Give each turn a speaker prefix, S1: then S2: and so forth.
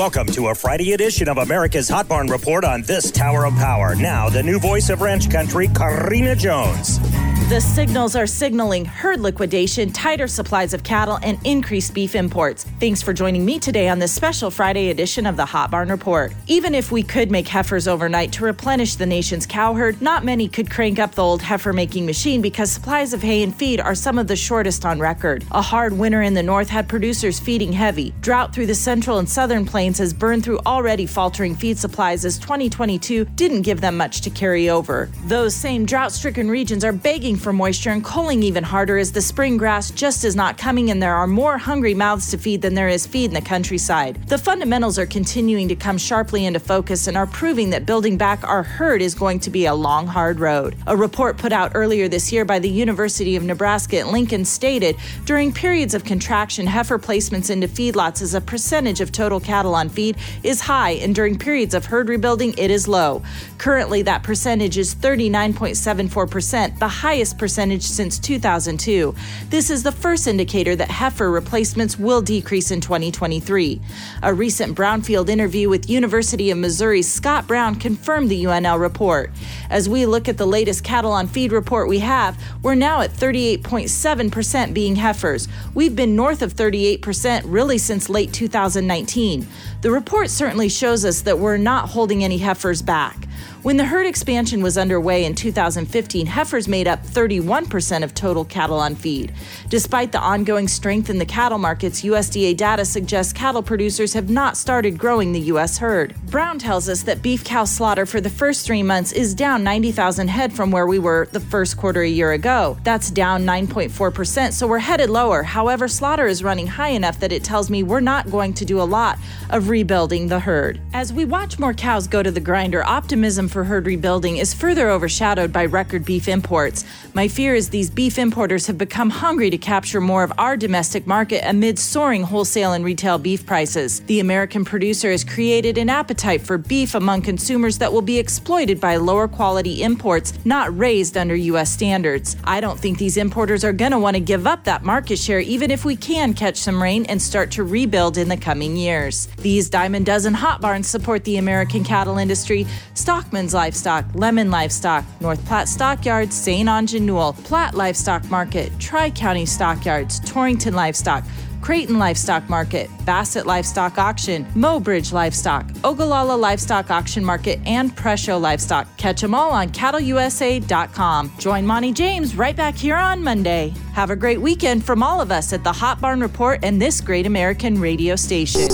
S1: Welcome to a Friday edition of America's Hot Barn Report on this Tower of Power. Now, the new voice of ranch country, Karina Jones.
S2: The signals are signaling herd liquidation, tighter supplies of cattle, and increased beef imports. Thanks for joining me today on this special Friday edition of the Hot Barn Report. Even if we could make heifers overnight to replenish the nation's cow herd, not many could crank up the old heifer making machine because supplies of hay and feed are some of the shortest on record. A hard winter in the north had producers feeding heavy. Drought through the central and southern plains has burned through already faltering feed supplies as 2022 didn't give them much to carry over. Those same drought stricken regions are begging for moisture and culling even harder as the spring grass just is not coming and there are more hungry mouths to feed than there is feed in the countryside. The fundamentals are continuing to come sharply into focus and are proving that building back our herd is going to be a long, hard road. A report put out earlier this year by the University of Nebraska at Lincoln stated during periods of contraction, heifer placements into feedlots as a percentage of total cattle on feed is high, and during periods of herd rebuilding, it is low. Currently, that percentage is 39.74%, the highest percentage since 2002. This is the first indicator that heifer replacements will decrease in 2023. A recent Brownfield interview with University of Missouri's Scott Brown confirmed the UNL report. As we look at the latest cattle on feed report we have, we're now at 38.7% being heifers. We've been north of 38% really since late 2019. The report certainly shows us that we're not holding any heifers back. When the herd expansion was underway in 2015, heifers made up 31% of total cattle on feed. Despite the ongoing strength in the cattle markets, USDA data suggests cattle producers have not started growing the U.S. herd. Brown tells us that beef cow slaughter for the first three months is down 90,000 head from where we were the first quarter a year ago. That's down 9.4%, so we're headed lower. However, slaughter is running high enough that it tells me we're not going to do a lot of rebuilding the herd. As we watch more cows go to the grinder, optimism for herd rebuilding is further overshadowed by record beef imports. My fear is these beef importers have become hungry to capture more of our domestic market amid soaring wholesale and retail beef prices. The American producer has created an appetite for beef among consumers that will be exploited by lower quality imports not raised under U.S. standards. I don't think these importers are going to want to give up that market share even if we can catch some rain and start to rebuild in the coming years. These Diamond Dozen hot barns support the American cattle industry. Stockman's Livestock, Lemmon Livestock, North Platte Stockyards, St. Newell, Platte Livestock Market, Tri County Stockyards, Torrington Livestock, Creighton Livestock Market, Bassett Livestock Auction, Mobridge Livestock, Ogallala Livestock Auction Market, and Presho Livestock. Catch them all on cattleusa.com. Join Monty James right back here on Monday. Have a great weekend from all of us at the Hot Barn Report and this great American radio station.